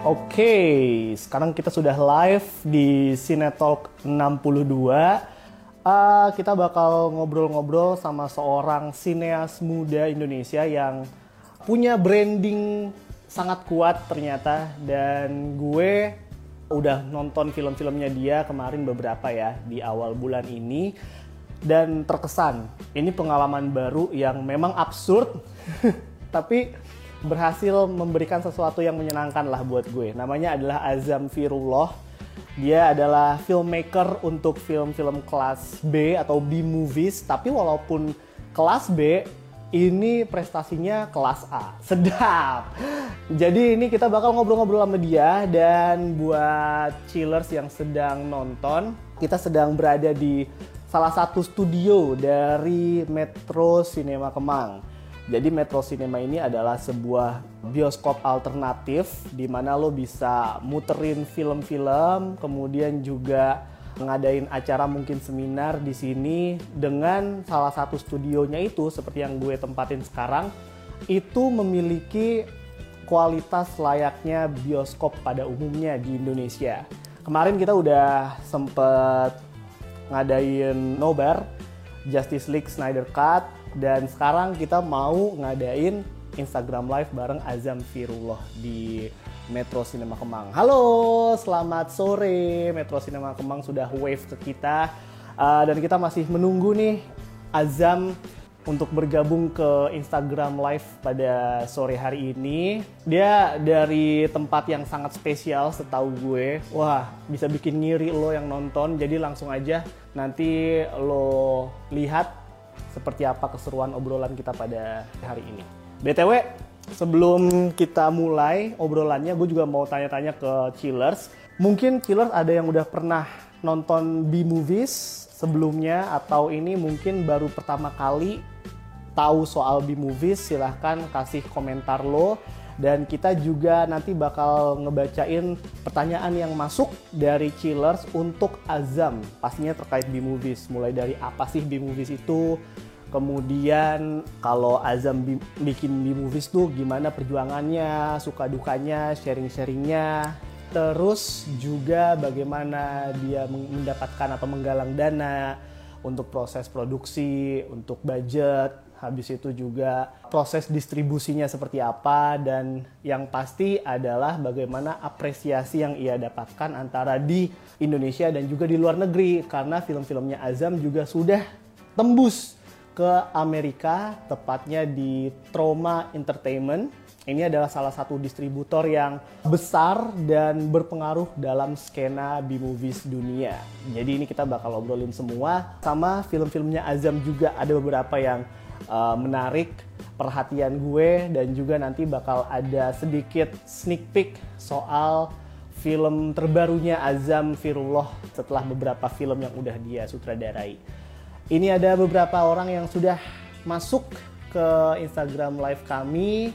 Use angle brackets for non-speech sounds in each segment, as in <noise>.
Oke, sekarang kita sudah live di Cinetalk 62. Uh, kita bakal ngobrol-ngobrol sama seorang sineas muda Indonesia yang punya branding sangat kuat ternyata. Dan gue udah nonton film-filmnya dia kemarin beberapa ya di awal bulan ini. Dan terkesan ini pengalaman baru yang memang absurd. <laughs> Tapi berhasil memberikan sesuatu yang menyenangkan lah buat gue. Namanya adalah Azam Firullah. Dia adalah filmmaker untuk film-film kelas B atau B movies, tapi walaupun kelas B, ini prestasinya kelas A. <laughs> Sedap. Jadi ini kita bakal ngobrol-ngobrol sama dia dan buat chillers yang sedang nonton, kita sedang berada di salah satu studio dari Metro Cinema Kemang. Jadi Metro Cinema ini adalah sebuah bioskop alternatif di mana lo bisa muterin film-film, kemudian juga ngadain acara mungkin seminar di sini dengan salah satu studionya itu seperti yang gue tempatin sekarang itu memiliki kualitas layaknya bioskop pada umumnya di Indonesia. Kemarin kita udah sempet ngadain nobar Justice League Snyder Cut dan sekarang kita mau ngadain Instagram Live bareng Azam Firullah di Metro Cinema Kemang. Halo, selamat sore. Metro Cinema Kemang sudah wave ke kita. Uh, dan kita masih menunggu nih Azam untuk bergabung ke Instagram Live pada sore hari ini. Dia dari tempat yang sangat spesial setahu gue. Wah, bisa bikin ngiri lo yang nonton. Jadi langsung aja nanti lo lihat seperti apa keseruan obrolan kita pada hari ini. BTW, sebelum kita mulai obrolannya, gue juga mau tanya-tanya ke Chillers. Mungkin Chillers ada yang udah pernah nonton B-movies sebelumnya atau ini mungkin baru pertama kali tahu soal B-movies, silahkan kasih komentar lo dan kita juga nanti bakal ngebacain pertanyaan yang masuk dari chillers untuk Azam. Pastinya terkait B-movies. Mulai dari apa sih B-movies itu? Kemudian kalau Azam bikin B-movies tuh gimana perjuangannya suka dukanya sharing-sharingnya. Terus juga bagaimana dia mendapatkan atau menggalang dana untuk proses produksi untuk budget habis itu juga proses distribusinya seperti apa dan yang pasti adalah bagaimana apresiasi yang ia dapatkan antara di Indonesia dan juga di luar negeri karena film-filmnya Azam juga sudah tembus ke Amerika tepatnya di Trauma Entertainment ini adalah salah satu distributor yang besar dan berpengaruh dalam skena B-movies dunia. Jadi ini kita bakal obrolin semua sama film-filmnya Azam juga ada beberapa yang uh, menarik perhatian gue dan juga nanti bakal ada sedikit sneak peek soal film terbarunya Azam Firullah setelah beberapa film yang udah dia sutradarai. Ini ada beberapa orang yang sudah masuk ke Instagram live kami.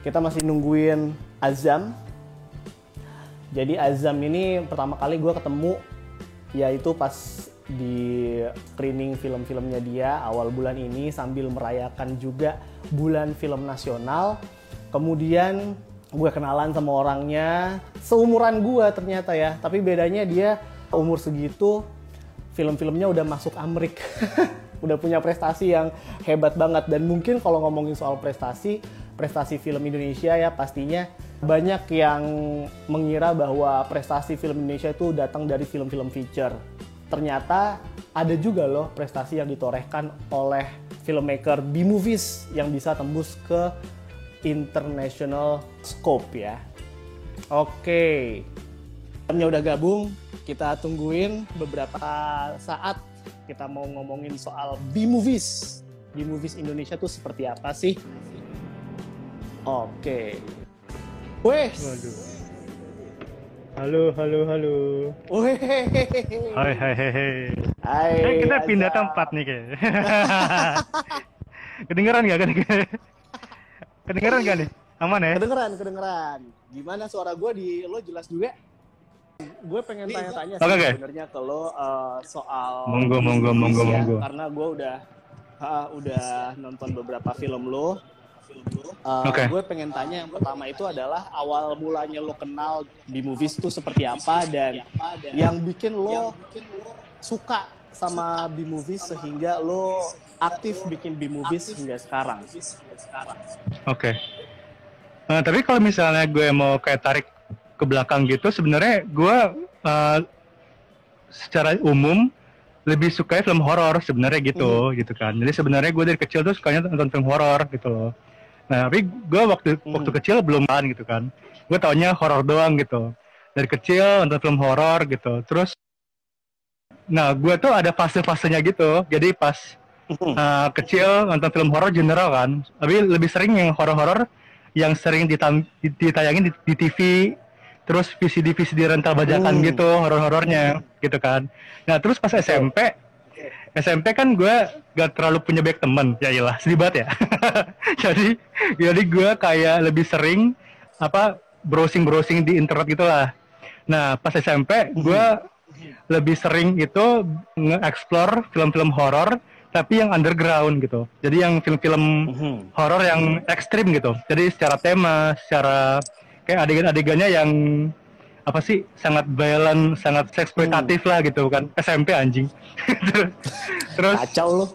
Kita masih nungguin Azam. Jadi Azam ini pertama kali gue ketemu yaitu pas di screening film-filmnya dia awal bulan ini sambil merayakan juga bulan film nasional. Kemudian gue kenalan sama orangnya, seumuran gue ternyata ya, tapi bedanya dia umur segitu film-filmnya udah masuk Amrik. <laughs> udah punya prestasi yang hebat banget dan mungkin kalau ngomongin soal prestasi, prestasi film Indonesia ya pastinya banyak yang mengira bahwa prestasi film Indonesia itu datang dari film-film feature ternyata ada juga loh prestasi yang ditorehkan oleh filmmaker B-movies yang bisa tembus ke international scope ya. Oke, jamnya udah gabung, kita tungguin beberapa saat kita mau ngomongin soal B-movies. B-movies Indonesia tuh seperti apa sih? Oke. Wes. Halo, halo, halo. Woi. Hai, hai, hai, hai. Hai. Eh, kita pindah tempat nih kayak. <laughs> kedengeran nggak kan? kedengeran nggak nih? Aman ya? Kedengeran, kedengeran. Gimana suara gue di lo jelas juga? Gue pengen tanya-tanya sih okay, sebenarnya ke lo uh, soal monggo, monggo, monggo, ya, monggo. Karena gue udah uh, udah nonton beberapa film lo Uh, Oke. Gue pengen tanya yang pertama itu adalah awal mulanya lo kenal di movies itu seperti apa dan yang bikin lo suka sama B movies sehingga lo aktif bikin B movies hingga sekarang. Oke. Nah, tapi kalau misalnya gue mau kayak tarik ke belakang gitu, sebenarnya gue uh, secara umum lebih suka film horor sebenarnya gitu, gitu kan. Jadi sebenarnya gue dari kecil tuh sukanya nonton film horor gitu loh. Nah, tapi gue waktu Hmm. waktu kecil belum kan gitu kan. Gue taunya horor doang gitu. Dari kecil nonton film horor gitu. Terus, nah gue tuh ada fase-fasenya gitu. Jadi pas uh, kecil nonton film horor general kan tapi lebih sering yang horor-horor yang sering ditam- ditayangin di, di TV terus VCD VCD rental bajakan Hmm. gitu horor-horornya gitu kan nah terus pas SMP SMP kan gue gak terlalu punya banyak temen ya iyalah sedih banget ya <laughs> jadi jadi gue kayak lebih sering apa browsing browsing di internet gitulah nah pas SMP gue lebih sering itu nge-explore film-film horor tapi yang underground gitu. Jadi yang film-film Mhm. horor yang ekstrim gitu. Jadi secara tema, secara kayak adegan-adegannya yang apa sih sangat violent, sangat seksploitatif lah gitu kan. SMP anjing. <laughs> Terus Kacau lo.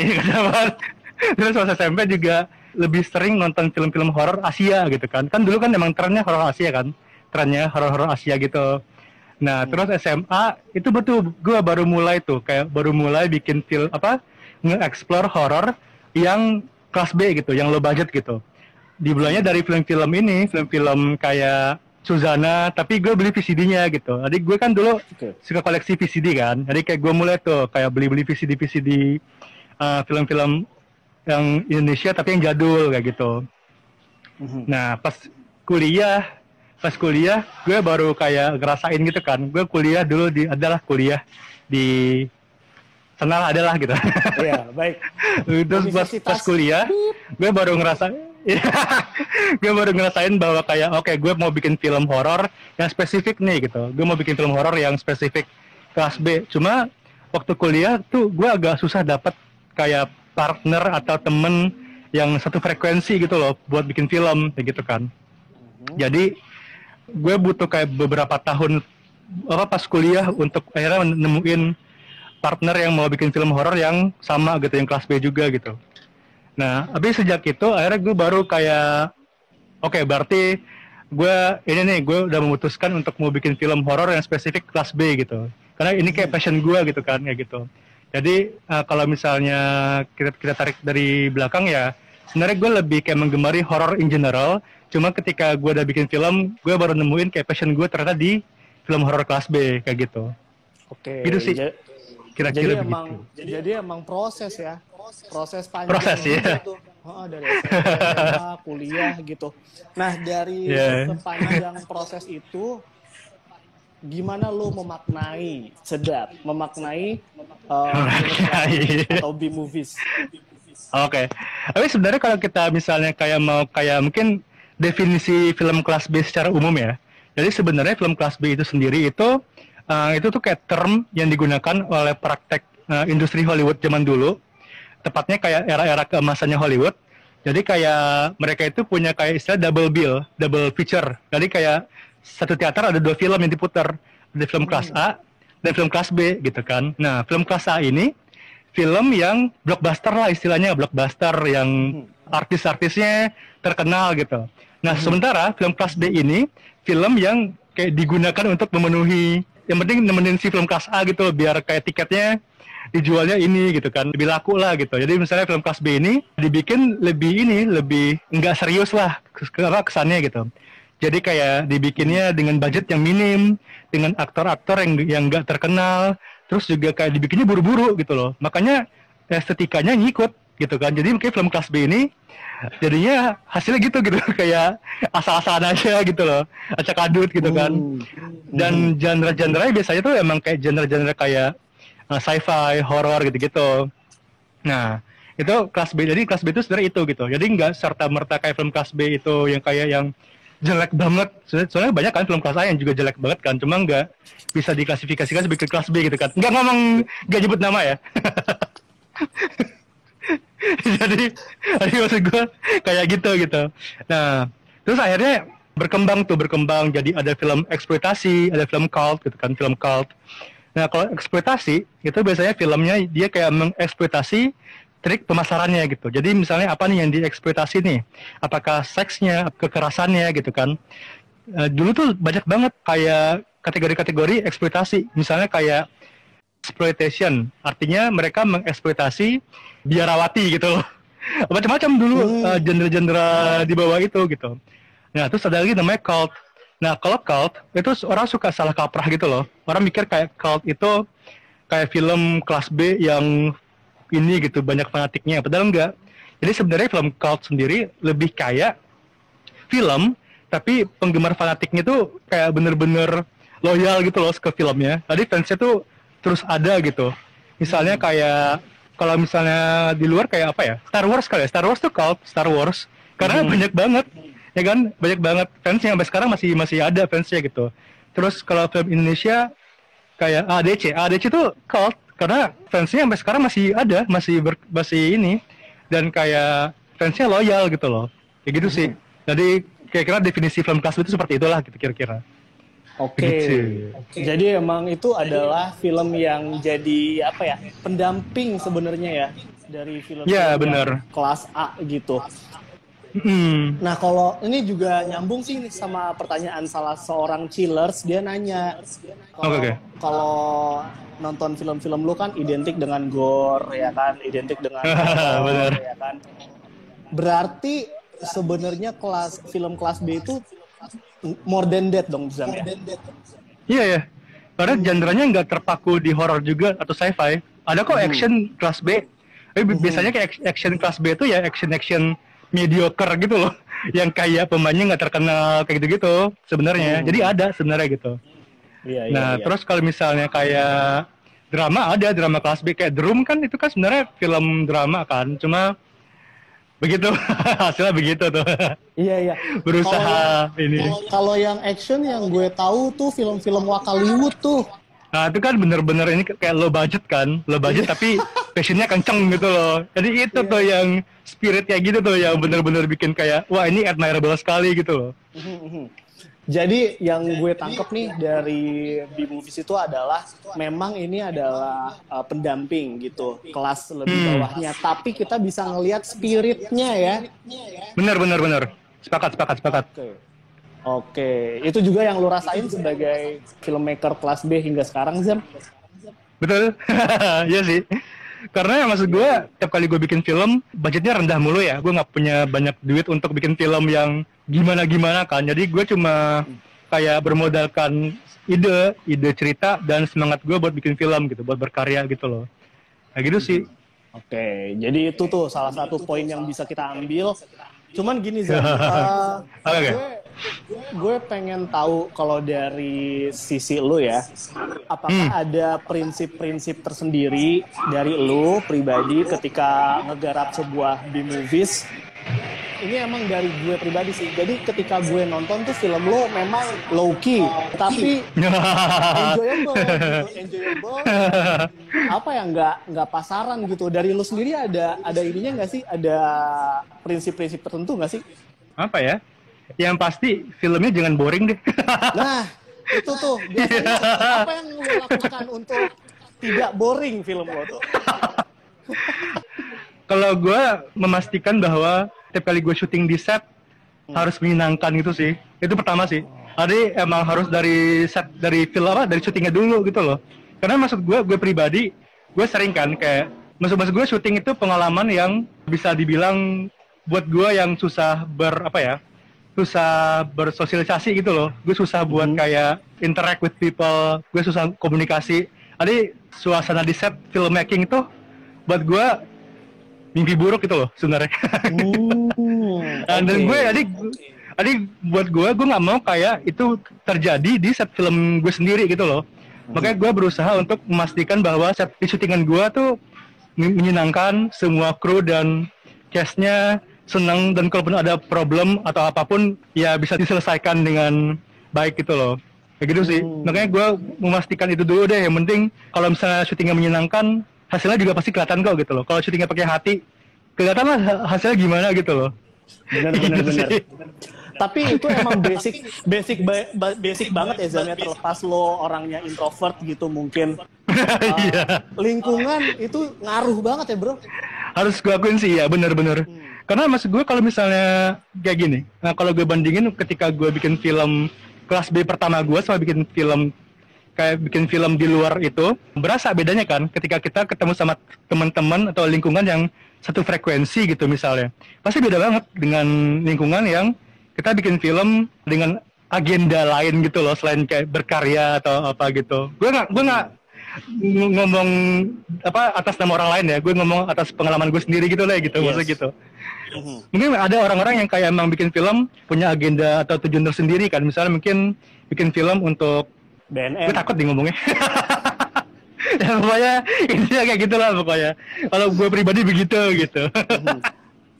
ini kenapa? Terus pas SMP juga lebih sering nonton film-film horor Asia gitu kan. Kan dulu kan emang trennya horor Asia kan. Trennya horor-horor Asia gitu. Nah, terus SMA itu betul gue baru mulai tuh kayak baru mulai bikin film apa nge-explore horor yang kelas B gitu, yang low budget gitu. Dimulainya dari film-film ini, film-film kayak Suzana, tapi gue beli VCD-nya gitu. Jadi gue kan dulu Oke. suka koleksi VCD kan. Jadi kayak gue mulai tuh kayak beli-beli VCD VCD uh, film-film yang Indonesia tapi yang jadul kayak gitu. Mhm. Nah pas kuliah, pas kuliah gue baru kayak ngerasain gitu kan. Gue kuliah dulu di adalah kuliah di sana lah adalah gitu. Iya, baik. <laughs> Terus pas, pas kuliah, gue baru ngerasa, <laughs> gue baru ngerasain bahwa kayak oke gue mau bikin film horor yang spesifik nih gitu. Gue mau bikin film horor yang spesifik kelas B. Cuma waktu kuliah tuh gue agak susah dapat kayak partner atau temen yang satu frekuensi gitu loh buat bikin film kayak gitu kan. Jadi gue butuh kayak beberapa tahun apa pas kuliah untuk akhirnya nemuin partner yang mau bikin film horor yang sama gitu yang kelas B juga gitu. Nah, habis sejak itu akhirnya gue baru kayak oke berarti gue ini nih gue udah memutuskan untuk mau bikin film horor yang spesifik kelas B gitu. Karena ini kayak passion gue gitu kan kayak gitu. Jadi eh, kalau misalnya kita kita tarik dari belakang ya sebenarnya gue lebih kayak menggemari horor in general. Cuma ketika gue udah bikin film, gue baru nemuin kayak passion gue ternyata di film horor kelas B kayak gitu. Oke. Gitu sih. Kira-kira jadi begitu. emang jadi emang proses ya proses panjang Proses, ya. Oh, dari SMA, kuliah gitu nah dari Yeah. sepanjang proses itu gimana lu memaknai sedap memaknai uh, atau B movies Oke. Tapi sebenarnya kalau kita misalnya kayak mau kayak mungkin definisi film kelas B secara umum ya. Jadi sebenarnya film kelas B itu sendiri itu uh, itu tuh kayak term yang digunakan oleh praktek uh, industri Hollywood zaman dulu. Tepatnya kayak era-era keemasannya Hollywood. Jadi kayak mereka itu punya kayak istilah double bill, double feature. Jadi kayak satu teater ada dua film yang diputar. Ada film kelas A dan film kelas B gitu kan. Nah, film kelas A ini film yang blockbuster lah istilahnya blockbuster yang artis-artisnya terkenal gitu. Nah sementara film kelas B ini film yang kayak digunakan untuk memenuhi yang penting nemenin si film kelas A gitu biar kayak tiketnya dijualnya ini gitu kan lebih laku lah gitu. Jadi misalnya film kelas B ini dibikin lebih ini lebih enggak serius lah apa kesannya gitu. Jadi kayak dibikinnya dengan budget yang minim, dengan aktor-aktor yang yang nggak terkenal, terus juga kayak dibikinnya buru-buru gitu loh. Makanya estetikanya ngikut gitu kan. Jadi mungkin film kelas B ini jadinya hasilnya gitu gitu <laughs> kayak asal-asalan aja gitu loh, acak adut gitu kan. Hmm. Dan genre-genre biasanya tuh emang kayak genre-genre kayak uh, sci-fi, horror gitu-gitu. Nah, itu kelas B. Jadi kelas B itu sebenarnya itu gitu. Jadi nggak serta merta kayak film kelas B itu yang kayak yang jelek banget. Soalnya, soalnya banyak kan film kelas A yang juga jelek banget kan. Cuma nggak bisa diklasifikasikan sebagai kelas B gitu kan. Nggak ngomong, nggak nyebut nama ya. <laughs> <laughs> jadi jadi maksud gue kayak gitu gitu. Nah terus akhirnya berkembang tuh berkembang. Jadi ada film eksploitasi ada film cult gitu kan film cult. Nah kalau eksploitasi itu biasanya filmnya dia kayak mengeksploitasi trik pemasarannya gitu. Jadi misalnya apa nih yang dieksploitasi nih? Apakah seksnya kekerasannya gitu kan? Uh, dulu tuh banyak banget kayak kategori-kategori eksploitasi. Misalnya kayak exploitation artinya mereka mengeksploitasi biarawati gitu loh. <laughs> Macam-macam dulu hmm. uh, genre-genre di bawah itu gitu. Nah terus ada lagi namanya cult. Nah kalau cult itu orang suka salah kaprah gitu loh. Orang mikir kayak cult itu kayak film kelas B yang ini gitu banyak fanatiknya. Padahal enggak. Jadi sebenarnya film cult sendiri lebih kayak film tapi penggemar fanatiknya tuh kayak bener-bener loyal gitu loh ke filmnya. Tadi fansnya tuh terus ada gitu. Misalnya hmm. kayak kalau misalnya di luar kayak apa ya? Star Wars kali ya. Star Wars tuh cult Star Wars karena hmm. banyak banget ya kan banyak banget fansnya sampai sekarang masih masih ada fansnya gitu. Terus kalau film Indonesia kayak ADC, ADC tuh cult karena fansnya sampai sekarang masih ada, masih ber, masih ini dan kayak fansnya loyal gitu loh. Kayak gitu hmm. sih. Jadi kira-kira definisi film kelas itu seperti itulah gitu kira-kira. Oke. Okay. Jadi emang itu adalah film yang jadi apa ya? Pendamping sebenarnya ya dari film, ya, bener. kelas A gitu. Mm. Nah kalau ini juga nyambung sih sama pertanyaan salah seorang chillers dia nanya kalau okay, kalau nonton film-film lu kan identik dengan gore ya kan identik dengan <laughs> gore, ya kan berarti sebenarnya kelas film kelas B itu more than that dong Zam ya? Iya ya. Karena genre-nya nggak terpaku di horror juga atau sci-fi. Ada kok hmm. action kelas B. Tapi hmm. biasanya kayak action kelas B itu ya action-action mediocre gitu loh. <laughs> Yang kayak pemainnya nggak terkenal kayak gitu-gitu sebenarnya. Hmm. Jadi ada sebenarnya gitu. Iya, iya, nah, iya. terus kalau misalnya kayak drama ada drama kelas B kayak Drum kan itu kan sebenarnya film drama kan. Cuma begitu. <laughs> Hasilnya begitu tuh. Iya iya. Berusaha kalo, ini. kalau yang action yang gue tahu tuh film-film Wakaliwood tuh. Nah itu kan bener-bener ini kayak low budget kan. Low budget tapi passionnya kenceng gitu loh. Jadi itu yeah. tuh yang spirit kayak gitu tuh yang bener-bener bikin kayak wah ini admirable sekali gitu loh. Mhm, mhm. Jadi yang gue tangkep nih dari B-Movies itu adalah memang ini adalah uh, pendamping gitu, kelas lebih hmm. bawahnya. Tapi kita bisa ngelihat spiritnya ya. Bener, bener, bener. Sepakat, sepakat, sepakat. Oke. Oke, itu juga yang lu rasain sebagai filmmaker kelas B hingga sekarang, Zam? Betul, <laughs> iya sih karena maksud gue tiap kali gue bikin film budgetnya rendah mulu ya. Gue nggak punya banyak duit untuk bikin film yang gimana gimana kan. Jadi gue cuma kayak bermodalkan ide ide cerita dan semangat gue buat bikin film gitu buat berkarya gitu loh. Kayak gitu sih. Oke, jadi itu tuh salah satu poin yang bisa kita ambil. Cuman gini Zan, <laughs> uh, okay. gue gue pengen tahu kalau dari sisi lu ya, apakah hmm. ada prinsip-prinsip tersendiri dari lu pribadi ketika ngegarap sebuah B-movies? Ini emang dari gue pribadi sih. Jadi ketika gue nonton tuh film lu memang low key, tapi enjoyable, <laughs> enjoyable. Apa ya nggak nggak pasaran gitu. Dari lu sendiri ada ada ininya nggak sih? Ada prinsip-prinsip tertentu nggak sih? Apa ya? yang pasti filmnya jangan boring deh. <laughs> nah, itu tuh biasanya apa yang lu lakukan untuk tidak boring film lo tuh? <laughs> Kalau gue memastikan bahwa setiap kali gue syuting di set hmm. harus menyenangkan gitu sih. Itu pertama sih. Jadi emang harus dari set dari film apa dari syutingnya dulu gitu loh. Karena maksud gue gue pribadi gue sering kan kayak maksud maksud gue syuting itu pengalaman yang bisa dibilang buat gue yang susah ber apa ya susah bersosialisasi gitu loh gue susah buat hmm. kayak interact with people gue susah komunikasi jadi suasana di set filmmaking itu buat gue mimpi buruk gitu loh sebenarnya uh, <laughs> dan okay. gue jadi jadi buat gue gue nggak mau kayak itu terjadi di set film gue sendiri gitu loh hmm. makanya gue berusaha untuk memastikan bahwa set di syutingan gue tuh menyenangkan semua kru dan castnya senang dan kalaupun ada problem atau apa pun ya bisa diselesaikan dengan baik gitu loh kayak gitu sih hmm. makanya gue memastikan itu dulu deh yang penting kalau misalnya syutingnya menyenangkan hasilnya juga pasti kelihatan kok gitu loh. Kalau syutingnya pakai hati kelihatan lah hasilnya gimana gitu loh. Bener bener <laughs> Gitu bener sih. tapi itu emang basic basic ba- ba- basic banget ya Zam ya. Terlepas lo orangnya introvert gitu mungkin. <laughs> Iya. lingkungan itu ngaruh banget ya bro. Harus gue akuin sih ya bener-bener karena maksud gue kalau misalnya kayak gini nah kalau gue bandingin ketika gue bikin film kelas B pertama gue sama bikin film kayak bikin film di luar itu berasa bedanya kan ketika kita ketemu sama teman-teman atau lingkungan yang satu frekuensi gitu misalnya. Pasti beda banget dengan lingkungan yang kita bikin film dengan agenda lain gitu loh selain kayak berkarya atau apa gitu. Gue nggak gue nggak ng- ngomong apa atas nama orang lain ya gue ngomong atas pengalaman gue sendiri gitu lah gitu Yes. maksudnya gitu mungkin ada orang-orang yang kayak emang bikin film punya agenda atau tujuan tersendiri kan misalnya mungkin bikin film untuk BNN gue takut nih ngomongnya <laughs> ya pokoknya intinya kayak gitulah pokoknya kalau gue pribadi begitu gitu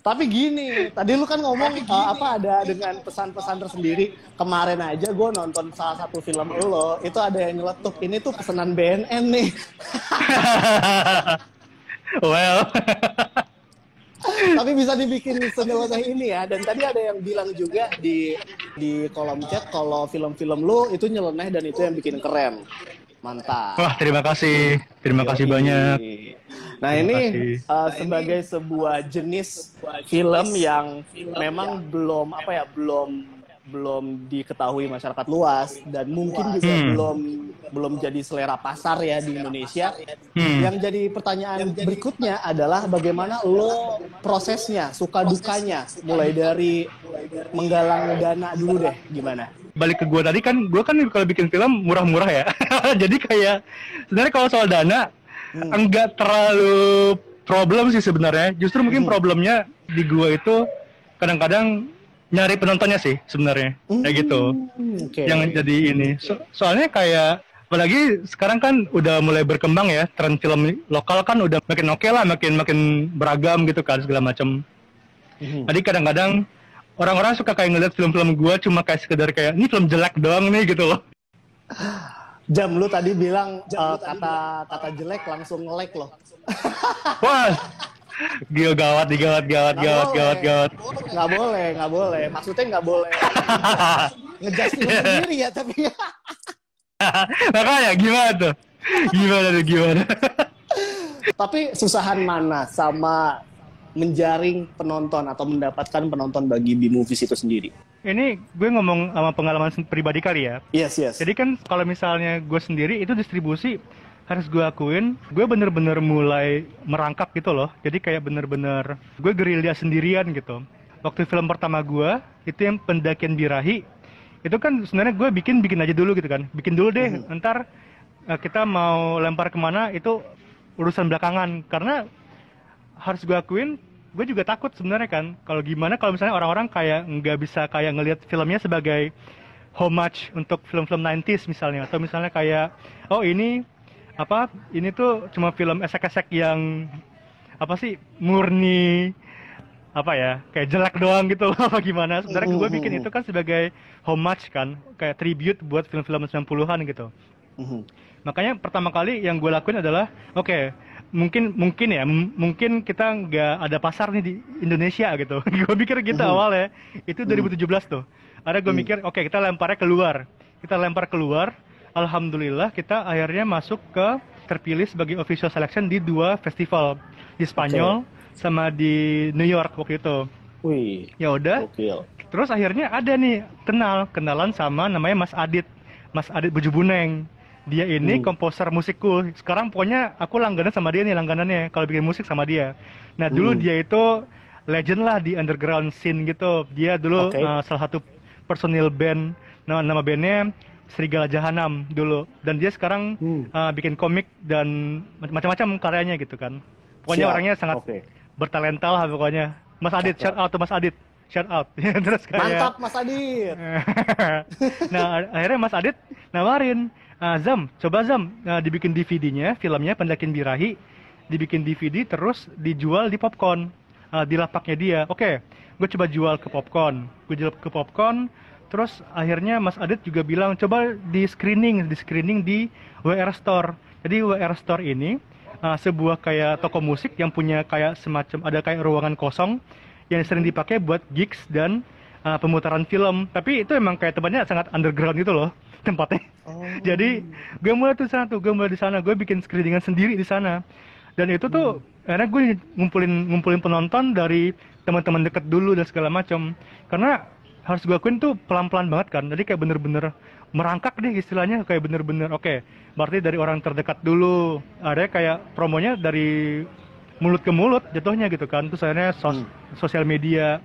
Tapi gini, tadi lu kan ngomong uh, apa ada dengan pesan-pesan tersendiri. Kemarin aja gue nonton salah satu film lo, itu ada yang nyeletuk. Ini tuh pesanan BNN nih. <laughs> well <laughs> Tapi bisa dibikin senilai ini ya. Dan tadi ada yang bilang juga di di kolom chat kalau film-film lu itu nyeleneh dan itu yang bikin keren. Mantap. wah terima kasih terima kasih banyak Nah Terima ini kasih. uh, sebagai sebuah jenis film yang memang belum apa ya belum belum diketahui masyarakat luas dan mungkin juga Hmm. belum belum jadi selera pasar ya di Indonesia. Hmm. Yang jadi pertanyaan berikutnya adalah bagaimana lo prosesnya, suka dukanya, mulai dari menggalang dana dulu deh, gimana? balik ke gue tadi kan gue kan kalau bikin film murah-murah ya <laughs> jadi kayak sebenarnya kalau soal dana Hmm. enggak terlalu problem sih sebenarnya justru mungkin Hmm. problemnya di gue itu kadang-kadang nyari penontonnya sih sebenarnya kayak gitu Hmm, oke. yang jadi ini So- soalnya kayak apalagi sekarang kan udah mulai berkembang ya tren film lokal kan udah makin oke lah makin makin beragam gitu kan segala macam Mhm. jadi kadang-kadang orang-orang suka kayak ngeliat film-film gua cuma kayak sekedar kayak ini film jelek doang nih gitu loh Jam lu tadi bilang uh, kata kata jelek langsung nge-like loh. wah gila gawat nih gawat gawat Nggak gawat boleh. gawat gawat Nggak boleh, nggak boleh. Maksudnya nggak boleh <laughs> ngejudge diri sendiri ya, tapi <laughs> makanya gimana tuh gimana tuh gimana <laughs> tapi susahan mana sama menjaring penonton atau mendapatkan penonton bagi B-Movies itu sendiri? ini gue ngomong sama pengalaman pribadi kali ya Yes, yes. Jadi kan kalau misalnya gue sendiri itu distribusi harus gue akuin gue bener-bener mulai merangkap gitu loh. Jadi kayak bener-bener gue gerilya sendirian gitu. Waktu film pertama gue itu yang pendakian birahi itu kan sebenarnya gue bikin bikin aja dulu gitu kan. Bikin dulu deh. Ntar eh, kita mau lempar ke mana itu urusan belakangan karena harus gue akuin gue juga takut sebenarnya kan kalau gimana kalau misalnya orang-orang kayak nggak bisa kayak ngelihat filmnya sebagai homage untuk film-film 90s misalnya atau misalnya kayak oh ini apa? Ini tuh cuma film esek-esek yang apa sih murni apa ya kayak jelek doang gitu loh <laughs> apa gimana? Sebenarnya gue bikin itu kan sebagai homage kan kayak tribute buat film-film 90-an gitu. Mhm. makanya pertama kali yang gue lakuin adalah oke mungkin mungkin ya m- mungkin kita nggak ada pasar nih di Indonesia gitu. <laughs> Gue pikir gitu Mhm. awalnya. Itu 2017 tuh. Ada gue mikir oke kita lemparnya keluar. Kita lempar keluar alhamdulillah kita akhirnya masuk ke terpilih sebagai official selection di dua festival di Spanyol sama di New York waktu itu Wih, ya udah. Terus akhirnya ada nih kenal kenalan sama namanya Mas Adit, Mas Adit Bujubuneng. Dia ini Hmm. komposer musikku. Sekarang pokoknya aku langganan sama dia nih langganannya kalau bikin musik sama dia. Nah dulu Hmm. dia itu legend lah di underground scene gitu. Dia dulu Oke. uh, salah satu personil band nama nama bandnya Serigala Jahanam dulu. Dan dia sekarang Hmm. uh, bikin komik dan macam-macam karyanya gitu kan. Pokoknya Siap. orangnya sangat Oke. bertalenta lah pokoknya. Mas Adit, shout out tuh Mas Adit. Shout out. <laughs> Terus kayak Mantap Mas Adit. <laughs> nah akhirnya Mas Adit nawarin "Ah, Zam coba Zam nah, dibikin DVD-nya filmnya Pendakian Birahi dibikin DVD terus dijual di popcorn Ah, di lapaknya dia oke gue coba jual ke popcorn gue jual ke popcorn terus akhirnya Mas Adit juga bilang coba di screening di screening di WR Store jadi WR Store ini uh, sebuah kayak toko musik yang punya kayak semacam ada kayak ruangan kosong yang sering dipakai buat gigs dan uh, pemutaran film. Tapi itu emang kayak tempatnya sangat underground gitu loh <laughs> tempatnya. Oh. Jadi gue mulai tuh sana tuh, gue mulai di sana, gue bikin screeningan sendiri di sana. Dan itu tuh hmm. karena gue ngumpulin ngumpulin penonton dari teman-teman deket dulu dan segala macam. Karena harus gue akuin tuh pelan-pelan banget kan. Jadi kayak bener-bener merangkak deh istilahnya kayak bener-bener oke. Okay, berarti dari orang terdekat dulu. Ada kayak promonya dari mulut ke mulut jatuhnya gitu kan. Terus akhirnya sos hmm. sosial media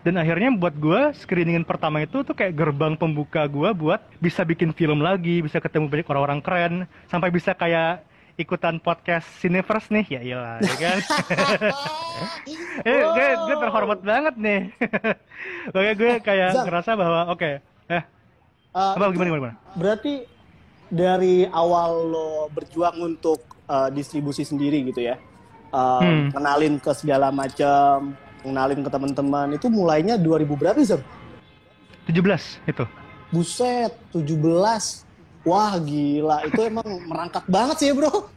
dan akhirnya buat gue screeningan pertama itu tuh kayak gerbang pembuka gue buat bisa bikin film lagi bisa ketemu banyak orang-orang keren sampai bisa kayak ikutan podcast Cineverse nih ya iyalah ya kan <laughs> eh gue gue terhormat banget nih <laughs> Oke gue kayak Zang. ngerasa bahwa oke okay, eh uh, apa gimana, gimana gimana berarti dari awal lo berjuang untuk uh, distribusi sendiri gitu ya uh, hmm. kenalin ke segala macam kenalin ke teman-teman itu mulainya 2000 berapa sih? 17 itu. Buset, 17. Wah gila, itu emang merangkak banget sih ya bro.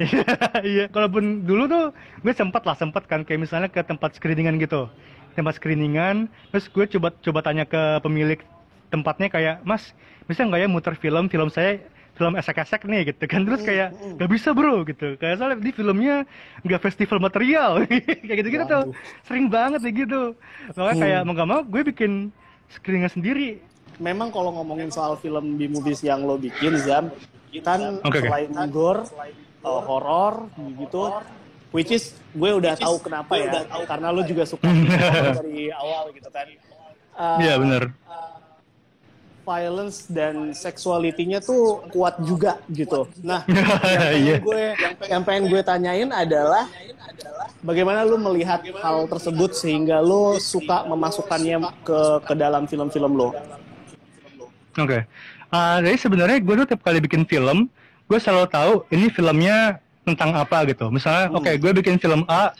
<laughs> iya, kalaupun dulu tuh gue sempat lah sempat kan. Kayak misalnya ke tempat screeningan gitu, tempat screeningan, terus gue coba coba tanya ke pemilik tempatnya kayak, Mas, bisa nggak ya muter film? Film saya film esek-esek nih gitu kan. Terus kayak nggak bisa bro gitu. Kayak soalnya di filmnya nggak festival material. <laughs> Kayak gitu gitu tuh sering banget nih gitu. Makanya hmm. kayak mau gak mau gue bikin screeningan sendiri memang kalau ngomongin soal film B movies yang lo bikin Zam kan okay, selain okay. gore uh, horor gitu which is gue udah tahu kenapa ya karena lo juga suka <laughs> dari awal gitu kan iya uh, yeah, benar violence dan seksualitinya tuh kuat juga gitu. Nah, <laughs> yang pengen, yeah. gue, yang pengen gue tanyain adalah bagaimana lu melihat hal tersebut sehingga lu suka memasukkannya ke ke dalam film-film lo? Oke, okay. uh, jadi sebenarnya gue tuh tiap kali bikin film, gue selalu tahu ini filmnya tentang apa gitu. Misalnya, hmm. oke, okay, gue bikin film A,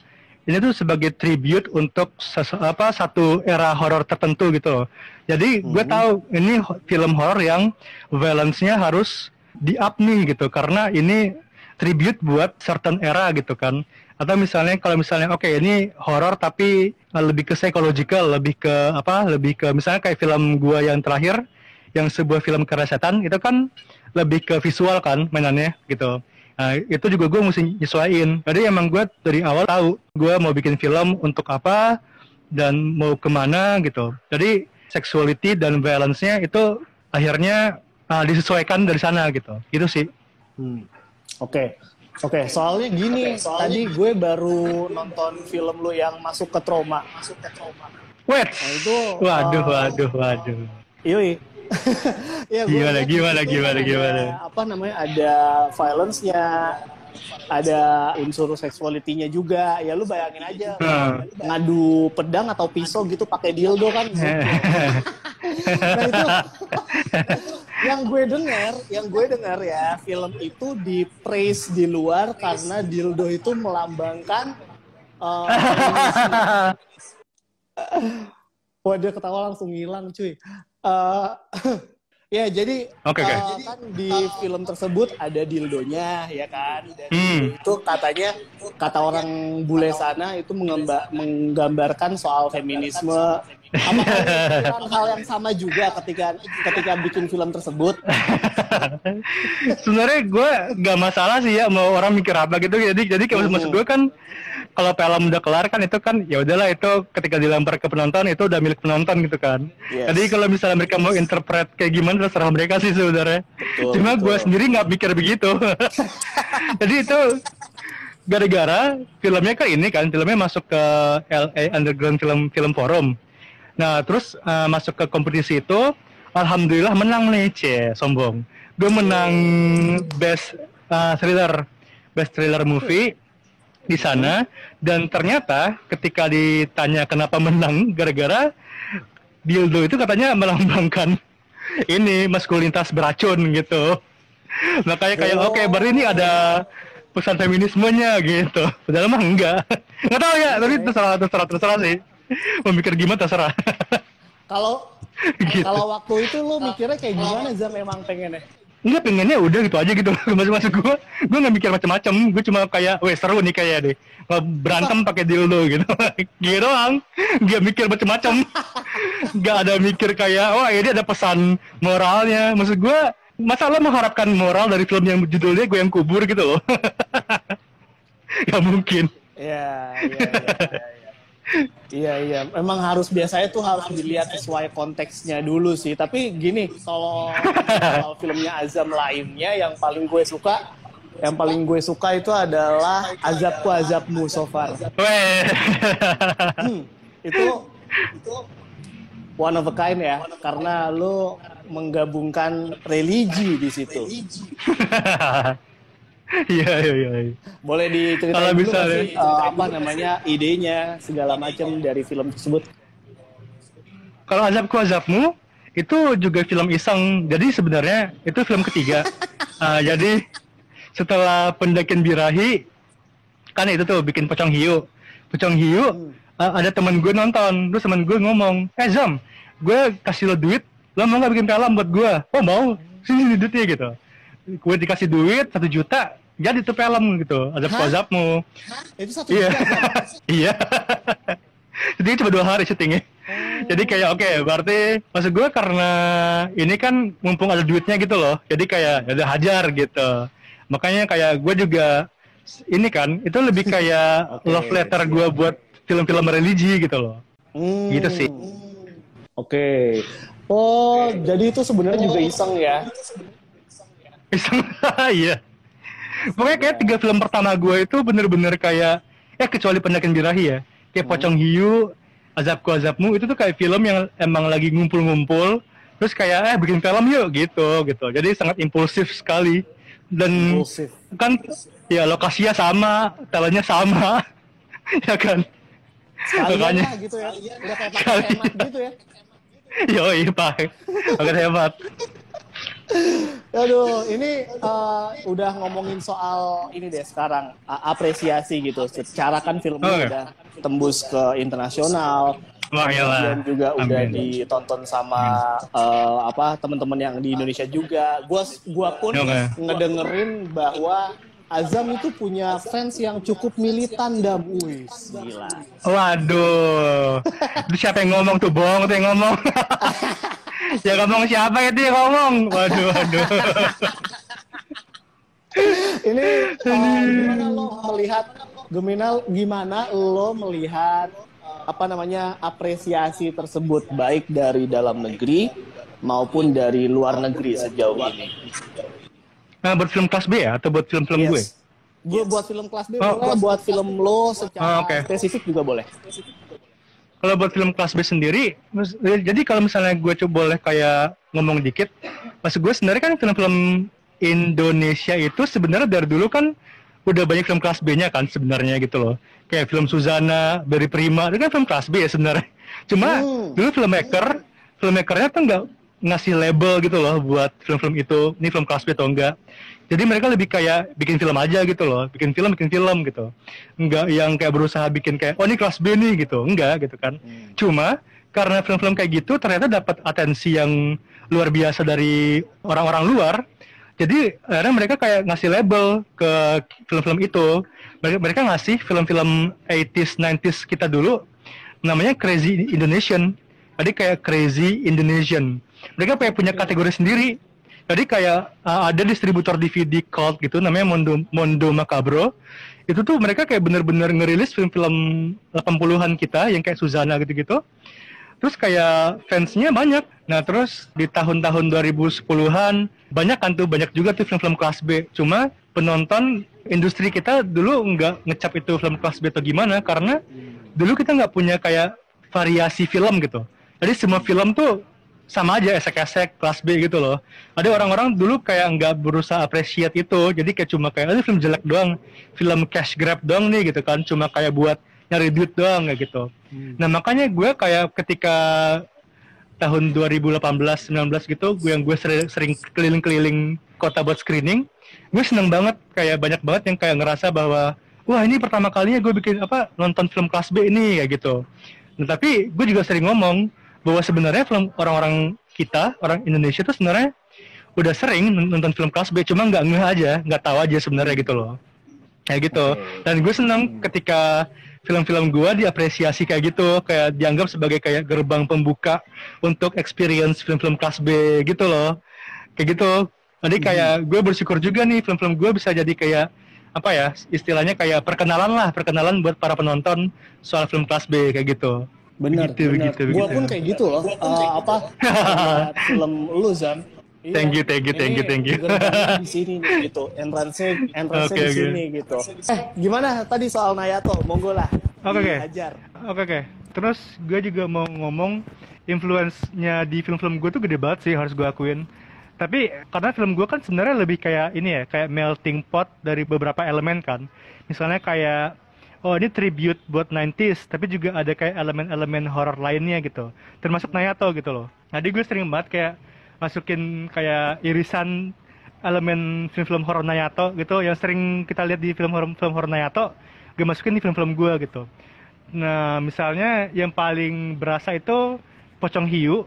ini tuh sebagai tribute untuk apa satu era horor tertentu gitu. Jadi gue hmm. tahu ini film horor yang violence-nya harus di up nih gitu karena ini tribute buat certain era gitu kan. Atau misalnya kalau misalnya oke okay, ini horor tapi lebih ke psychological, lebih ke apa? Lebih ke misalnya kayak film gua yang terakhir yang sebuah film keresetan itu kan lebih ke visual kan mainannya gitu. Nah, itu juga gue mesti nyesuaiin. Jadi emang gue dari awal tahu gue mau bikin film untuk apa dan mau ke mana gitu. Jadi sexuality dan violence-nya itu akhirnya uh, disesuaikan dari sana gitu. Itu sih. Hmm. Oke. Okay. Oke, okay, soalnya gini, okay, soalnya tadi gue baru nonton film lu yang masuk ke trauma. Masuk ke trauma. Wait. Nah, itu waduh, uh, waduh, waduh. Iya, <laughs> ya, gimana, gimana, gimana, gimana? Apa namanya? Ada violence-nya, ada unsur seksualitinya juga. Ya lu bayangin aja, hmm. <laughs> ngadu pedang atau pisau gitu pakai dildo kan. <laughs> nah itu yang gue dengar, yang gue dengar ya, film itu di praise di luar karena dildo itu melambangkan uh, Wah dia ketawa langsung ngilang cuy. Uh, <laughs> ya jadi okay, okay. Uh, kan di film tersebut ada dildonya ya kan dan hmm. itu katanya kata orang bule sana itu menggambar, menggambarkan soal feminisme apakah <laughs> hal yang sama juga ketika ketika bikin film tersebut sebenarnya gue gak masalah sih ya mau orang mikir apa gitu jadi jadi kayak hmm. maksud gue kan kalau film udah kelar kan itu kan ya udahlah itu ketika dilempar ke penonton itu udah milik penonton gitu kan. Yes. Jadi kalau misalnya mereka mau interpret kayak gimana terserah mereka sih sebenarnya. Cuma gue sendiri nggak pikir begitu. <laughs> Jadi itu gara-gara filmnya kan ini kan filmnya masuk ke LA Underground Film Film Forum. Nah terus uh, masuk ke kompetisi itu, alhamdulillah menang nih, c sombong. Gue menang best uh, thriller, best thriller movie di sana dan ternyata ketika ditanya kenapa menang gara-gara dildo itu katanya melambangkan <laughs> ini maskulinitas beracun gitu. Makanya kayak oh. oke okay, berarti ini ada pesan feminismenya gitu. Padahal mah enggak. <laughs> Enggak tahu ya, tapi terserah terserah terserah sih. Mau mikir gimana terserah. <laughs> Kalau gitu. kalau waktu itu lu mikirnya kayak gimana Zam memang pengennya? Enggak pengennya udah gitu aja gitu. <laughs> Masuk masuk gue gue nggak mikir macam-macam gue cuma kayak weh seru nih kayak deh. Nggak berantem pakai dildo gitu. <laughs> Gitu doang. Nggak mikir macam-macam <laughs> nggak ada mikir kayak wah ini ada pesan moralnya. Maksud gue masa lo mengharapkan moral dari film yang judulnya gue yang kubur gitu loh? Gak mungkin. Iya, iya, iya, iya, iya. Iya iya, memang harus biasanya tuh harus dilihat sesuai konteksnya dulu sih. Tapi gini, kalau kalau filmnya Azam lainnya yang paling gue suka, yang paling gue suka itu adalah Azabku Azabmu so far. Hmm, itu itu one of a kind ya, karena lo menggabungkan religi di situ. Iya iya iya Boleh diceritain Kalau dulu bisa deh. sih eh, apa namanya idenya segala macam dari film tersebut? kalau azabku azabmu itu juga film iseng. Jadi sebenarnya itu film ketiga. Ah, <laughs> jadi setelah pendakian birahi kan itu tuh bikin pocong hiu. Pocong hiu ah, ada teman gue nonton. Terus teman gue ngomong eh Zam gue kasih lo duit lo mau nggak bikin film buat gue? Oh mau. Sini duitnya gitu. Gue dikasih duit satu juta jadi tuh film gitu azabku Hah? azabmu Itu satu Iya. <laughs> Iya. Jadi cuma dua hari syutingnya. Jadi kayak oke, berarti maksud gue karena ini kan mumpung ada duitnya gitu loh. Jadi kayak ya udah hajar gitu. Makanya kayak gue juga ini kan itu lebih <laughs> kayak Oke, love letter gue buat film-film religi gitu loh. Hmm. Gitu sih. Oke. Oh, jadi itu sebenarnya juga iseng ya? Iseng. <laughs> Iya. Pokoknya kayak tiga film pertama gue itu bener-bener kayak ya kecuali pendakian birahi ya. Kayak Pocong Hiu, Azabku Azabmu itu tuh kayak film yang emang lagi ngumpul-ngumpul terus kayak eh bikin film yuk gitu gitu. Jadi sangat impulsif sekali dan Impulsif. kan ya lokasinya sama, talentnya sama. <laughs> ya kan? Sekalian lah gitu ya. Udah kayak pakai hemat gitu ya. <laughs> Yoi, Pak. Agak hebat. Aduh, ini eh, udah ngomongin soal ini deh sekarang a- apresiasi gitu. Secara kan filmnya Oke. udah tembus ke internasional. Wah, iyalah. Kemudian juga udah Amin. ditonton sama eh, apa teman-teman yang di Indonesia juga. Gua gua pun Oke. ngedengerin bahwa Azam itu punya fans yang cukup militan dan wih, gila. Waduh, siapa yang ngomong tuh Bong tuh yang ngomong. <laughs> <laughs> ya ngomong siapa itu yang ngomong? Waduh, waduh. <laughs> Ini uh, gimana lo melihat gimana gimana lo melihat apa namanya apresiasi tersebut baik dari dalam negeri maupun dari luar negeri sejauh ini. Nah, buat film kelas B ya atau buat film-film gue? Yes. Gue buat film kelas B Oh, boleh, buat film lo secara Oh, oke. spesifik juga boleh. Kalau buat film kelas B sendiri, ya, jadi kalau misalnya gue coba boleh kayak ngomong dikit, maksud gue sebenarnya kan film-film Indonesia itu sebenarnya dari dulu kan udah banyak film kelas B-nya kan sebenarnya gitu loh. Kayak film Suzana, Berry Prima, itu kan film kelas B ya sebenarnya. Cuma Hmm. dulu filmmaker, filmmakernya tuh nggak ngasih label gitu loh buat film-film itu, ini film kelas B atau enggak. Jadi mereka lebih kayak bikin film aja gitu loh, bikin film, bikin film gitu. Enggak yang kayak berusaha bikin kayak, oh ini kelas B nih gitu, enggak gitu kan. Cuma karena film-film kayak gitu ternyata dapat atensi yang luar biasa dari orang-orang luar, jadi akhirnya mereka kayak ngasih label ke film-film itu. Mereka, mereka ngasih film-film 80s, 90s kita dulu namanya Crazy Indonesian. Jadi kayak Crazy Indonesian. Mereka kayak punya kategori sendiri. Jadi kayak uh, ada distributor DVD cult gitu namanya Mondo Mondo Macabro. Itu tuh mereka kayak bener-bener ngerilis film-film 80-an kita yang kayak Suzana gitu-gitu. Terus kayak fansnya banyak. Nah terus di tahun-tahun 2010-an banyak kan tuh banyak juga tuh film-film kelas B. Cuma penonton industri kita dulu nggak ngecap itu film kelas B atau gimana karena dulu kita nggak punya kayak variasi film gitu. Jadi semua film tuh sama aja esek-esek kelas B gitu loh. Ada orang-orang dulu kayak nggak berusaha appreciate itu, jadi kayak cuma kayak "Ah, ini film jelek doang, film cash grab doang nih gitu kan, cuma kayak buat nyari duit doang kayak gitu. Nah makanya gue kayak ketika tahun 2018-19 gitu, gue yang gue sering, sering keliling-keliling kota buat screening, gue seneng banget kayak banyak banget yang kayak ngerasa bahwa wah ini pertama kalinya gue bikin apa nonton film kelas B ini kayak gitu. Nah, tapi gue juga sering ngomong bahwa sebenarnya film orang-orang kita, orang Indonesia itu sebenarnya udah sering nonton film kelas B cuma nggak ngeh aja nggak tahu aja sebenarnya gitu loh. Kayak gitu. Dan gue seneng ketika film-film gue diapresiasi kayak gitu kayak dianggap sebagai kayak gerbang pembuka untuk experience film-film kelas B gitu loh. Kayak gitu. Jadi kayak gue bersyukur juga nih film-film gue bisa jadi kayak apa ya istilahnya kayak perkenalan lah perkenalan buat para penonton soal film kelas B kayak gitu Bener, Begitu, bener. begitu, Gua begitu. pun kayak gitu loh. Eh, apa ngeliat <laughs> film lu Zam. Iya. Thank you, thank you, thank you, thank you. <laughs> di sini nih gitu. Entrance entrance Oke, di oke. sini gitu. Eh, gimana tadi soal Nayato? Monggo lah. Oke, oke. Ajar. Oke oke. Terus gue juga mau ngomong influence-nya di film-film gue tuh gede banget sih harus gue akuin. Tapi karena film gue kan sebenarnya lebih kayak ini ya, kayak melting pot dari beberapa elemen kan. Misalnya kayak oh ini tribute buat 90s, tapi juga ada kayak elemen-elemen horror lainnya gitu. Termasuk Nayato gitu loh. Jadi gue sering banget kayak masukin kayak irisan elemen film-film horor Nayato gitu yang sering kita lihat di film horor film horor Nayato gue masukin di film-film gue gitu. Nah, misalnya yang paling berasa itu Pocong Hiu.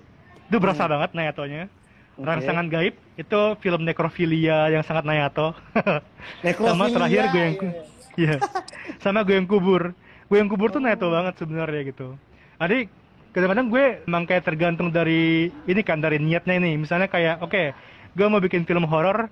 Itu berasa banget Nayatonya. Oke. Rangsangan Gaib itu film nekrofilia yang sangat Nayato. <laughs> Nekrofilia, Sama terakhir gue yang iya. Iya. Sama gue yang kubur. Gue yang kubur tuh Nayato banget sebenarnya gitu. Jadi kadang-kadang gue emang kayak tergantung dari ini kan dari niatnya ini. Misalnya kayak oke, gue mau bikin film horor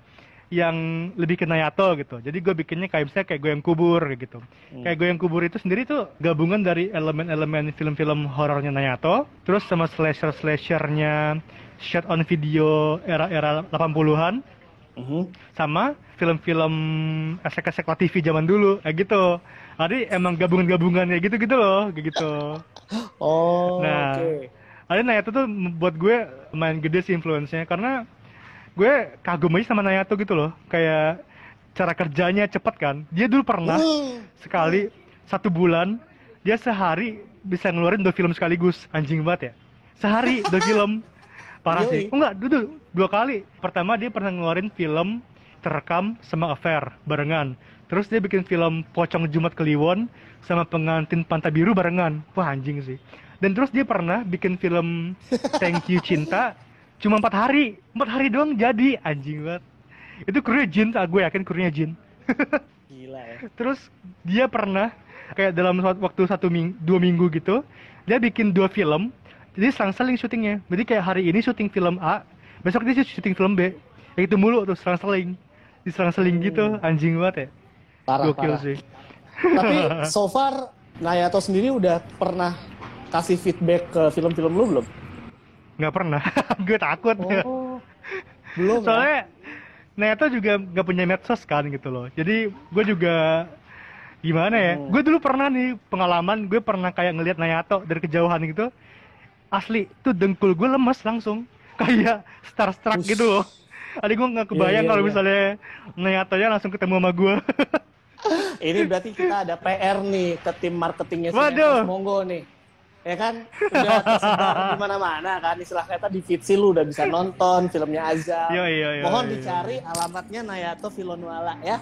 yang lebih ke Nayato gitu. Jadi gue bikinnya kayak misalnya kayak gue yang kubur kayak gitu. Kayak gue yang kubur itu sendiri tuh gabungan dari elemen-elemen film-film horornya Nayato, terus sama slasher-slashernya shot on video era-era 80-an, Mhm. sama film-film esek-esek TV zaman dulu kayak gitu. Jadi emang gabungan-gabungan kayak gitu-gitu loh, kayak gitu. <gasps> Oh, Nah, oke. Ada Nayato tuh buat gue main gede sih influence-nya karena gue kagum aja sama Nayato gitu loh. Kayak cara kerjanya cepet kan. Dia dulu pernah Hmm. sekali satu bulan dia sehari bisa ngeluarin dua film sekaligus. Anjing banget ya. Sehari dua <laughs> film. Parah Yoi. sih. Oh, enggak, dulu dua kali. Pertama dia pernah ngeluarin film terekam sama affair barengan. Terus dia bikin film Pocong Jumat Kliwon sama pengantin Pantai Biru barengan. Wah anjing sih. Dan terus dia pernah bikin film <laughs> Thank You Cinta cuma empat hari. Empat hari doang jadi anjing banget. Itu krunya Jin, ah, gue yakin krunya Jin. <laughs> Gila ya. Terus dia pernah kayak dalam waktu satu ming dua minggu gitu, dia bikin dua film. Jadi selang-seling syutingnya. Jadi kayak hari ini syuting film A, besok dia syuting film B. Ya itu mulu tuh selang-seling. Diselang-seling gitu, anjing banget ya. Parah, Gokil parah. sih. Tapi <laughs> so far Nayato sendiri udah pernah kasih feedback ke film-film lu belum? Nggak pernah. <laughs> gue takut. Oh, belum. ya? Soalnya Nayato juga nggak punya medsos kan gitu loh. Jadi gue juga gimana ya? Hmm. Gue dulu pernah nih pengalaman gue pernah kayak ngelihat Nayato dari kejauhan gitu. Asli tuh dengkul gue lemes langsung <laughs> kayak starstruck gitu loh. Adik gue nggak kebayang Iya, iya, kalau iya. misalnya Nayatonya langsung ketemu sama gue. <laughs> Ini berarti kita ada PR nih ke tim marketingnya Waduh. Monggo nih. Ya kan? Udah <laughs> tersebar di mana-mana kan. Istilah kata di Fitsi lu udah bisa nonton filmnya Azam. Iya, iya, iya, Mohon iya. dicari alamatnya Nayato Filonwala ya.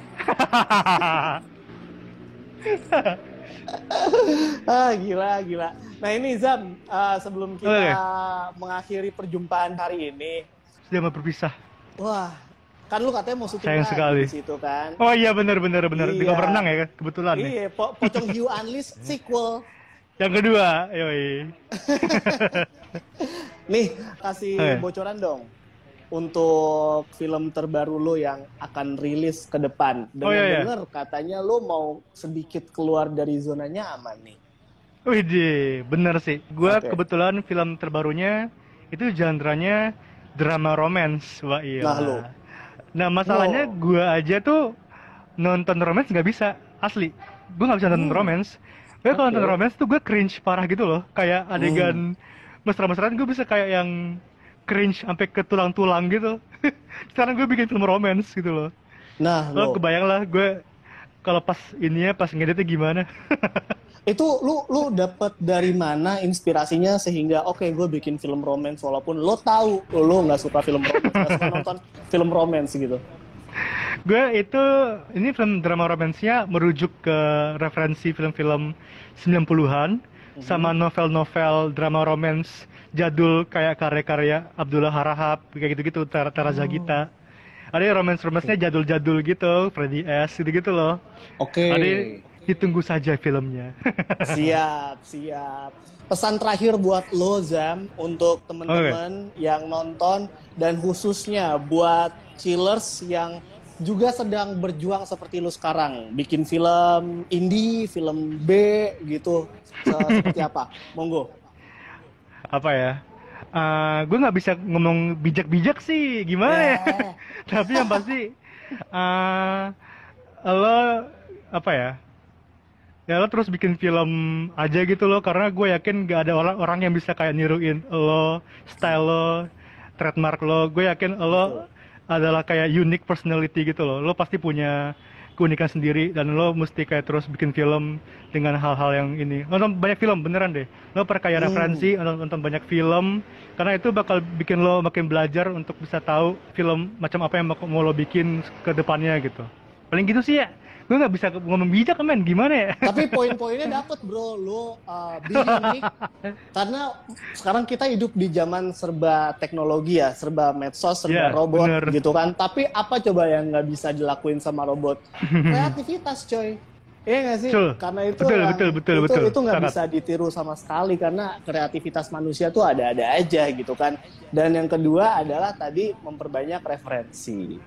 <laughs> Ah, gila, gila. Nah ini Zam, eh, sebelum kita Oke. mengakhiri perjumpaan hari ini, Sudah mau berpisah. wah, kan lu katanya mau syuting Sayang sekali. di situ kan? Oh iya benar benar benar. Di Iya. kolam renang ya kebetulan nih. Iya, po Pocong Hiu Unleashed <laughs> sequel. Yang kedua, yoi. <laughs> Nih, kasih Oke. bocoran dong untuk film terbaru lo yang akan rilis ke depan. Oh, iya, iya. Dengar katanya lo mau sedikit keluar dari zona nyaman nih. Widih, bener sih. Gua Oke. kebetulan film terbarunya itu genre-nya drama romance. Wah iya. Nah, lu. Nah masalahnya Wow. gua aja tuh nonton romance nggak bisa, asli. Gua nggak bisa nonton Hmm. romance. Gue kalau nonton romance tuh gue cringe parah gitu loh. Kayak adegan mesra-mesraan gue bisa kayak yang cringe sampai ke tulang-tulang gitu. <laughs> Sekarang gue bikin film romance gitu loh. Nah, Lo lo, kebayang lah gue kalau pas ininya pas ngeditnya gimana. <laughs> itu lu lu dapat dari mana inspirasinya sehingga oke gue bikin film romance walaupun lo tahu lo nggak suka film romance, suka nonton film romance gitu. gue itu ini film drama romansnya merujuk ke referensi film-film 90-an sama novel-novel drama romance jadul kayak karya-karya Abdullah Harahap kayak gitu-gitu Tara, Zagita. Ada yang romance-romancenya jadul-jadul gitu, Freddy S gitu-gitu loh. Oke. Ada ditunggu saja filmnya. <laughs> siap, siap. Pesan terakhir buat lo Zam untuk teman-teman yang nonton dan khususnya buat chillers yang juga sedang berjuang seperti lu sekarang, bikin film indie, film B gitu, seperti <laughs> apa? Monggo. Apa ya? Uh, gue nggak bisa ngomong bijak-bijak sih, gimana ya? Yeah. <laughs> Tapi yang pasti, uh, lo apa ya? ya lo terus bikin film aja gitu loh karena gue yakin gak ada orang orang yang bisa kayak niruin lo style lo trademark lo gue yakin lo adalah kayak unique personality gitu loh lo pasti punya keunikan sendiri dan lo mesti kayak terus bikin film dengan hal-hal yang ini. Nonton banyak film beneran deh. Lo perkaya hmm. referensi nonton, nonton banyak film karena itu bakal bikin lo makin belajar untuk bisa tahu film macam apa yang mau lo bikin ke depannya gitu. Paling gitu sih ya gue nggak bisa ngomong bijak men gimana ya tapi poin-poinnya dapet bro lo uh, nih <laughs> karena sekarang kita hidup di zaman serba teknologi ya serba medsos serba yeah, robot bener. gitu kan tapi apa coba yang nggak bisa dilakuin sama robot <laughs> kreativitas coy Iya gak sih? Betul. Karena itu betul, yang, betul, betul, itu, betul. itu nggak bisa ditiru sama sekali karena kreativitas manusia tuh ada-ada aja gitu kan. Dan yang kedua adalah tadi memperbanyak referensi.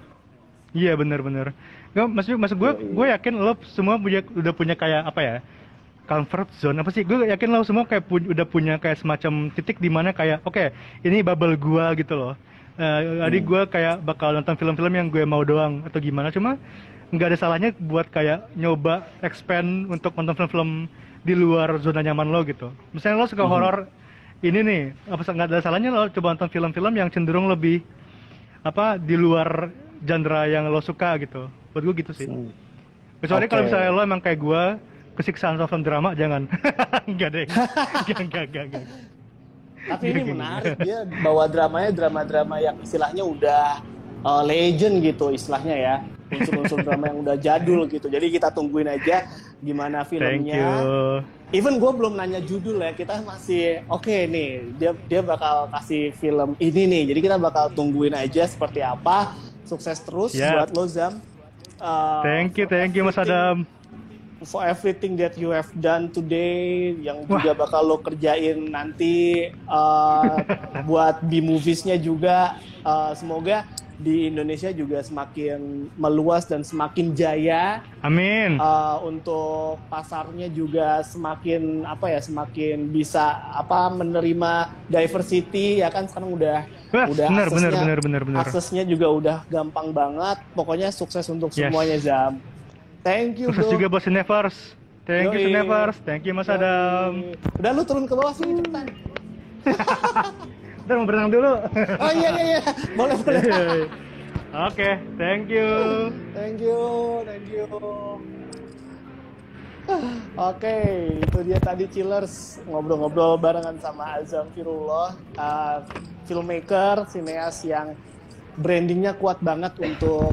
Iya benar-benar. Nggak, maksud maksud gue, gue yakin lo semua punya udah punya kayak apa ya? comfort zone apa sih? Gue yakin lo semua kayak pu udah punya kayak semacam titik di mana kayak oke, okay, ini bubble gue gitu loh. Uh, hmm. gue kayak bakal nonton film-film yang gue mau doang atau gimana cuma nggak ada salahnya buat kayak nyoba expand untuk nonton film-film di luar zona nyaman lo gitu. Misalnya lo suka hmm. horor ini nih, apa nggak ada salahnya lo coba nonton film-film yang cenderung lebih apa di luar genre yang lo suka gitu buat gue gitu sih. Hmm. kecuali okay. kalau misalnya lo emang kayak gue kesiksaan nonton drama jangan. <laughs> Enggak deh. <laughs> Enggak enggak enggak, enggak. tapi ini menarik dia bawa dramanya drama-drama yang istilahnya udah uh, legend gitu istilahnya ya. Unsur-unsur <laughs> drama yang udah jadul gitu. Jadi kita tungguin aja gimana filmnya. even gue belum nanya judul ya kita masih oke okay nih dia dia bakal kasih film ini nih. Jadi kita bakal tungguin aja seperti apa. Sukses terus yeah. buat lo Zam Uh, thank you, thank you Mas Adam. For everything that you have done today, yang Wah. juga bakal lo kerjain nanti uh, <laughs> buat B moviesnya juga, uh, semoga di Indonesia juga semakin meluas dan semakin jaya. Amin. Uh, untuk pasarnya juga semakin apa ya, semakin bisa apa menerima diversity ya kan sekarang udah Wah, udah bener, aksesnya, bener, bener, bener, bener. aksesnya juga udah gampang banget. Pokoknya sukses untuk yes. semuanya Zam. Thank you. Sukses bro. juga bos Nevers. Thank Yoi. you Nevers. Thank you Mas Yoi. Adam. Udah lu turun ke bawah sini cepetan. <laughs> Ntar mau berenang dulu. Oh iya iya iya. Boleh boleh. Oke, okay, thank you. Thank you, thank you. Oke, okay, itu dia tadi Chillers ngobrol-ngobrol barengan sama Azam Firullah, uh, filmmaker, sineas yang brandingnya kuat banget untuk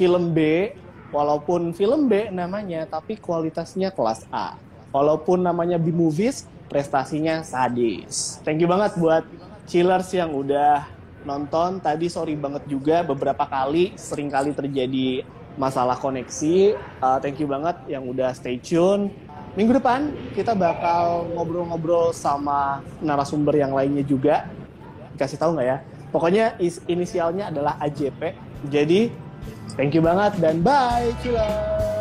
film B, walaupun film B namanya, tapi kualitasnya kelas A. Walaupun namanya B movies, prestasinya sadis. Thank you banget buat chillers yang udah nonton tadi sorry banget juga beberapa kali sering kali terjadi masalah koneksi. Uh, thank you banget yang udah stay tune. Minggu depan kita bakal ngobrol-ngobrol sama narasumber yang lainnya juga. Kasih tahu nggak ya? Pokoknya is, inisialnya adalah AJP jadi thank you banget dan bye chillers